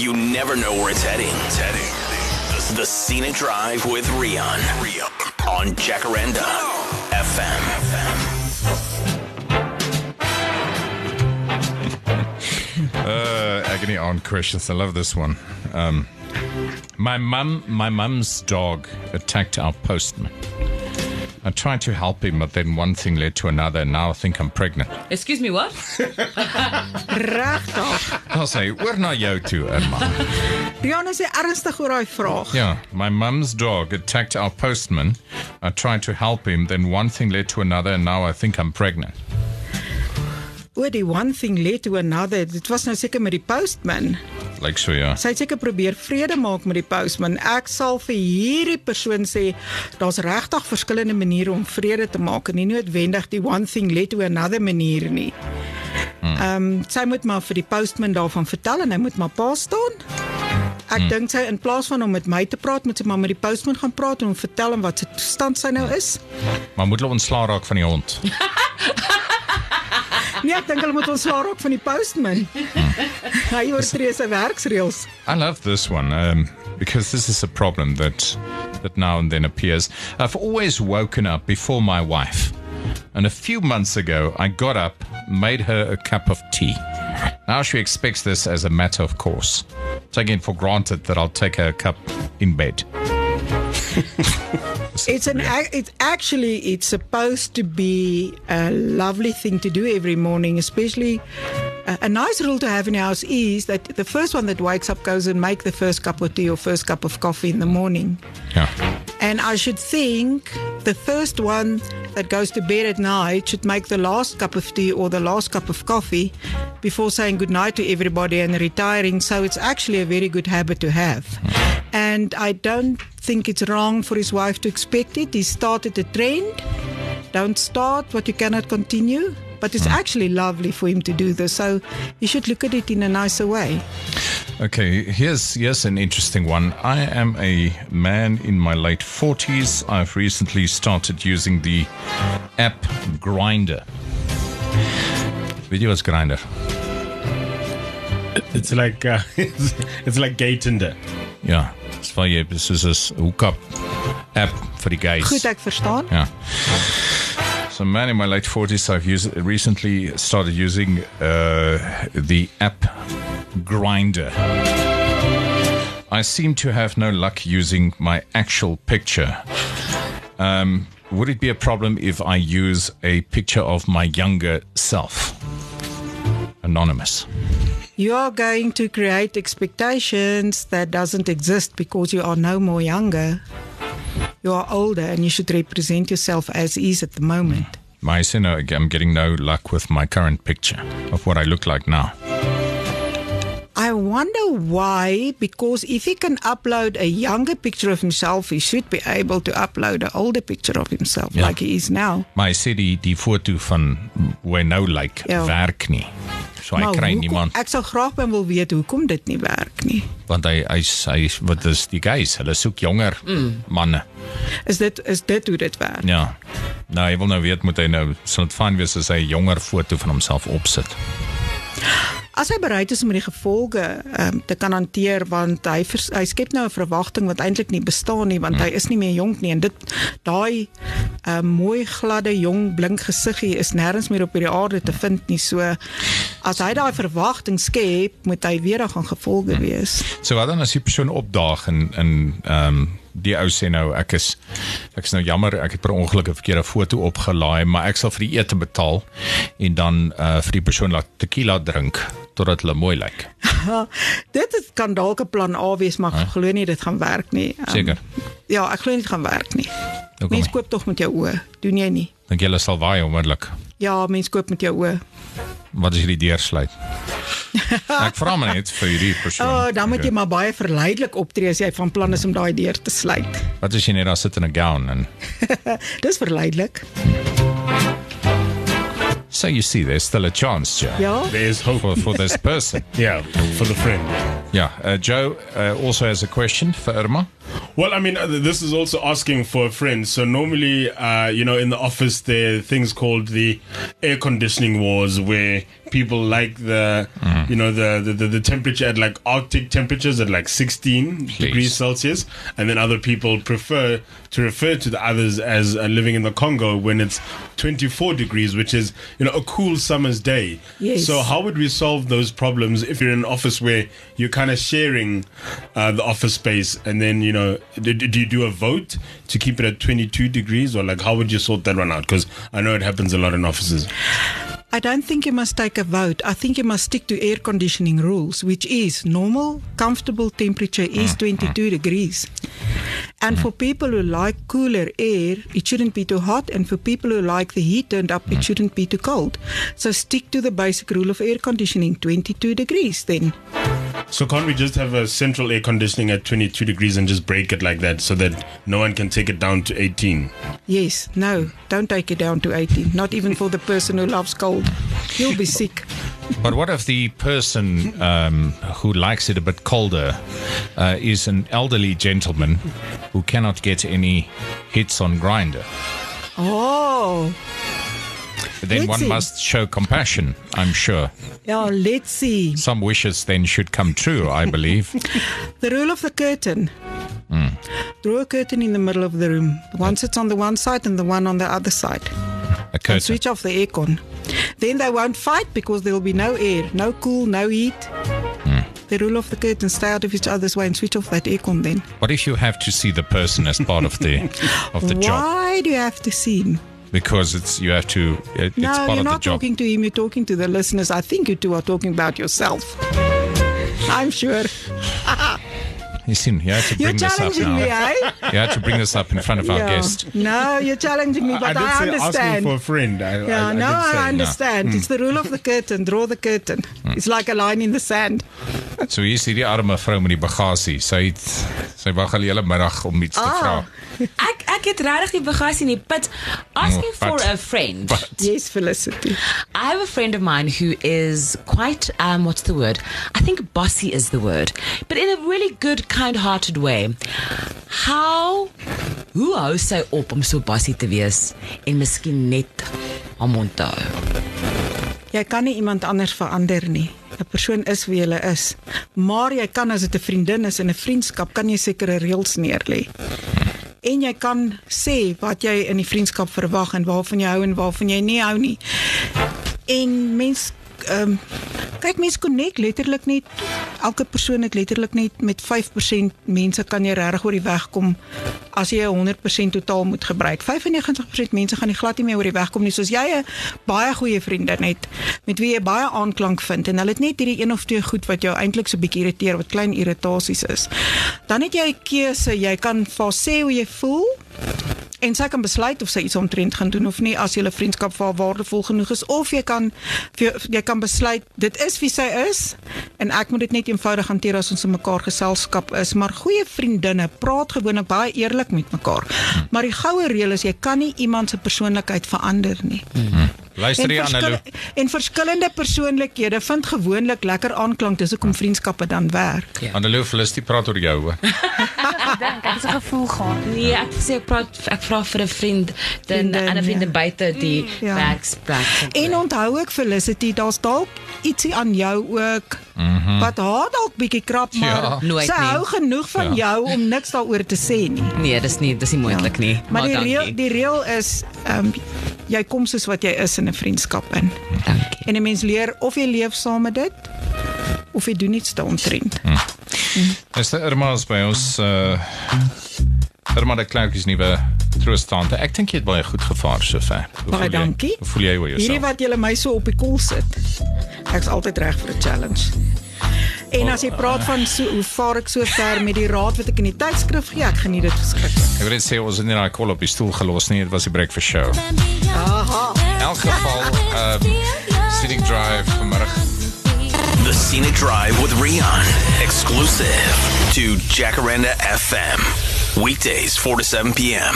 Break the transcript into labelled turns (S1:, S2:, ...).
S1: You never know where it's heading. It's heading. The, Scenic Drive with Rian. Rian. On Jacaranda FM.
S2: Uh, agony on questions. I love this one. Um, my mum, my mum's dog attacked our postman. I tried to help him, but then one thing led to another, and now I think I'm pregnant.
S3: Excuse me, what?
S4: Regtig.
S2: I'll say, oor na jou toe, Irma.
S4: Rian is jy ernstig oor daai vraag?
S2: Yeah, my mum's dog attacked our postman. I tried to help him, then one thing led to another, and now I think I'm pregnant.
S4: O, die one thing led to another. Dit was nou seker met die postman.
S2: Like so, yeah.
S4: Sy het seker probeer vrede maak met die postman. Ek sal vir hierdie persoon sê daar's regtig verskillende maniere om vrede te maak en nie noodwendig die one thing led to another manier nie. Ehm um, sy moet maar vir die postman daarvan vertel en hy moet maar pa staan. Ek hmm. dink sy in plaas van om met my te praat, moet sy maar met die postman gaan praat en hom vertel en wat se toestand sy nou is.
S2: Maar moet hulle ontslaa raak van die hond?
S4: Nee, ek dink hulle moet raak van die postman. Hy oortree sy werksreëls.
S2: I love this one um, because this is a problem that that now and then appears. I've always woken up before my wife, and a few months ago I got up, made her a cup of tea. Now she expects this as a matter of course, taking it for granted that I'll take her a cup in bed.
S4: It's an it's actually it's supposed to be a lovely thing to do every morning, especially a, a nice rule to have in house is that the first one that wakes up goes and make the first cup of tea or first cup of coffee in the morning.
S2: Yeah.
S4: And I should think the first one that goes to bed at night should make the last cup of tea or the last cup of coffee before saying goodnight to everybody and retiring. So it's actually a very good habit to have. Mm. And I don't think it's wrong for his wife to expect it. He started a trend. Don't start what you cannot continue. But it's actually lovely for him to do this. So you should look at it in a nicer way.
S2: Okay, here's here's an interesting one. I am a man in my late 40s. I've recently started using the app Grindr. Video is Grindr.
S5: It's like uh, it's like gay Tinder.
S2: Ja, dis waar jy soos hookup app vir die guys.
S4: Goed, ek verstaan.
S2: Yeah. So, man, in my late 40s, I've used recently started using uh, the app Grindr. I seem to have no luck using my actual picture. Um, would it be a problem if I use a picture of my younger self? Anonymous.
S4: You are going to create expectations that doesn't exist because you are no more younger. You are older and you should represent yourself as is at the moment. Mm.
S2: My say no, uh, I'm getting no luck with my current picture of what I look like now.
S4: I wonder why, because if he can upload a younger picture of himself, he should be able to upload an older picture of himself
S2: Yeah.
S4: like he is now.
S2: Maar hy sê die die foto van mm, hoe hy nou lyk
S4: Ja.
S2: werk nie. So hy
S4: Maar
S2: kry
S4: hoekom-
S2: niemand
S4: Ek sou graag by wil weet hoekom dit nie werk nie.
S2: want hy hy hy wat is die guys, hulle soek jonger mm. manne.
S4: Is dit is dit hoe dit werk?
S2: Ja. Nou, hy wil nou weet moet hy nou sal dit fyn wees as hy 'n jonger foto van homself opsit.
S4: As hy bereid is om die gevolge um, te kan hanteer want hy vers, hy skep nou 'n verwagting wat eintlik nie bestaan nie want hy is nie meer jonk nie. En dit daai um, mooi gladde jong blink gesiggie is nêrens meer op hierdie aarde te vind nie. So as hy daai verwagting skep moet hy weer daar gaan gevolge wees.
S2: So wat dan as die persoon opdaag en in ehm um, die ou sê nou ek is ek is nou jammer ek het per ongeluk 'n verkeerde foto opgelaai maar ek sal vir die ete betaal en dan uh, vir die persoon laat tequila drink totdat hulle mooi lyk.
S4: Dit is kan dalk 'n plan A wees maar ek glo nie dit gaan werk nie. Um,
S2: Seker.
S4: Ja, ek glo nie dit gaan werk nie.
S2: Hoekom
S4: Mens koop tog met jou oë, doen jy nie?
S2: Dink jy hulle sal waai onmiddellik?
S4: Ja, mens koop met jou oë.
S2: Wat as jy die deur sluit? ek vra maar net vir hierdie persoon.
S4: Oh, dan moet jy maar baie verleidelik optree as jy van plan is om daai deur te sluit.
S2: Wat as jy net daar sit in 'n gown en
S4: Dis verleidelik.
S2: So you see there's still a chance, Joe.
S4: Ja.
S5: There's hope.
S2: For, for this person.
S5: Yeah, for the friend.
S2: Yeah, uh, Joe uh, also has a question for Irma.
S5: Well, I mean, uh, this is also asking for a friend. So normally, uh, you know, in the office, there are things called the air conditioning wars, where people like the, you know, the, the, the, the temperature at like Arctic temperatures at like 16 degrees Celsius, and then other people prefer to refer to the others as uh, living in the Congo when it's 24 degrees, which is you know a cool summer's day.
S4: Yes.
S5: So how would we solve those problems if you're in an office where you're kind of sharing uh, the office space, and then you know, do, do you do a vote to keep it at 22 degrees, or like how would you sort that one out? Because I know it happens a lot in offices.
S4: I don't think you must take a vote. I think you must stick to air conditioning rules, which is normal, comfortable temperature is mm, mm. 22 degrees. And mm. for people who like cooler air, it shouldn't be too hot. And for people who like the heat turned up, it shouldn't be too cold. So stick to the basic rule of air conditioning 22 degrees then.
S5: So can't we just have a central air conditioning at 22 degrees and just break it like that so that no one can take it down to 18?
S4: Yes, no, don't take it down to 18. Not even for the person who loves cold. You'll be sick.
S2: But what if the person um, who likes it a bit colder uh, is an elderly gentleman who cannot get any hits on Grindr?
S4: Oh,
S2: Then
S4: Let's
S2: one
S4: see.
S2: must show compassion, I'm sure.
S4: yeah, let's see.
S2: Some wishes then should come true, I believe.
S4: The rule of the curtain. Hmm. Draw a curtain in the middle of the room. One sits on the one side and the one on the other side.
S2: A
S4: And switch off the aircon. Then they won't fight because there will be no air, no cool, no heat. Hmm. The rule of the curtain, stay out of each other's way and switch off that aircon then.
S2: What if you have to see the person as part of the of the job?
S4: Why do you have to see him?
S2: Because it's you have to. It, it's
S4: no,
S2: part
S4: you're
S2: of the
S4: not
S2: job.
S4: talking to him, you're talking to the listeners. I think you two are talking about yourself. I'm sure.
S2: You see, you have to
S4: You're
S2: bring this up
S4: challenging
S2: now.
S4: me, eh?
S2: You have to bring this up in front of our
S4: Yeah.
S2: guest.
S4: No, you're challenging me, but
S5: I did
S4: I,
S5: say asking
S4: understand.
S5: for a friend. I,
S4: Yeah,
S5: I, I
S4: no. I understand. It's the rule of the curtain. Draw the curtain. It's like a line in the sand.
S2: So hier is hierdie arme vrou met die bagasie. Sy het sy wag al die hele middag om iets te
S4: Ah.
S2: vra.
S3: Ek ek het regtig die bagasie nie, but asking
S2: Oh,
S3: for
S2: but-
S3: a friend.
S2: But
S4: Yes, Felicity.
S3: I have a friend of mine who is quite um what's the word? I think bossy is the word, but in a really good kind-hearted way. How hoe hou sy op om so bossy te wees en miskien net hom onthou?
S4: Jy kan nie iemand anders verander nie. 'n Persoon is wie hulle is. Maar jy kan as dit 'n vriendin is en 'n vriendskap, kan jy sekere reëls neerlê. En jy kan sê wat jy in die vriendskap verwag en waarvan jy hou en waarvan jy nie hou nie. En mens ehm um, kyk mens konnek letterlik net elke persoon het letterlik net met 5% mense kan jy regtig oor die weg kom as jy 100% totaal moet gebruik. 95% mense gaan nie glad nie meer oor die weg kom nie. Soos jy 'n baie goeie vriendin het met wie jy baie aanklank vind en hulle het net hierdie een of twee goed wat jou eintlik so bietjie irriteer, wat klein irritasies is. Dan het jy 'n keuse. Jy kan vir sê hoe jy voel en sy kan besluit of sy iets omtrent gaan doen of nie as julle vriendskap vir haar waardevol genoeg is. Of jy kan vir- jy kan besluit dit is wie sy is en ek moet dit net eenvoudig hanteer as ons in mekaar geselskap is. Maar goeie vriendinne praat gewoonlik baie eerlik met mekaar. Maar die goue reël is jy kan nie iemand se persoonlikheid verander nie.
S2: Luister
S4: en,
S2: jy aan hulle.
S4: en verskillende persoonlikhede vind gewoonlik lekker aanklank. Dis hoekom vriendskappe dan werk.
S2: Annelou Felicity praat oor jou.
S6: dink ek het 'n gevoel gehad.
S3: Nee, ek sê ek praat ek vra vir 'n vriend, 'n ander vriend
S4: ja.
S3: buite die
S4: Ja.
S3: werksplek.
S4: En onthou ook Felicity, daar's dalk ietsie aan jou ook wat haar dalk bietjie krap, maar
S2: Ja.
S3: Nooit
S4: sy
S3: nie.
S4: hou genoeg van
S2: Ja.
S4: jou om niks daaroor te sê nie.
S3: Nee, dis nie dis nie moontlik nie.
S4: Maar die
S3: dankie.
S4: reël die reël is ehm um, jy kom soos wat jy is in 'n vriendskap in.
S3: Dankie.
S4: En 'n mens leer of jy leef saam met dit of jy doen iets daaromtrent.
S2: Is dit Irma by ons uh Irma de Klerk is nuwe troostante. Ek dink jy het baie goed gevaar sover.
S4: Baie
S2: jy?
S4: dankie.
S2: Hoe voel jy oor
S4: Hierdie
S2: jouself?
S4: wat julle my so op die koel sit. Ek's altyd reg vir 'n challenge. En as jy praat van so hoe vaar ek so ver met die raad wat ek in die tydskrif gee, ek geniet dit verskriklik.
S2: Ek wil net sê ons het nie daai kol op die stoel gelos nie. Dit was die breakfast show.
S4: Aha.
S2: In elk geval, um Sitting Drive vanmiddag
S1: The Scenic Drive with Rian. Exclusive to Jacaranda FM. Weekdays, 4 to 7 p.m.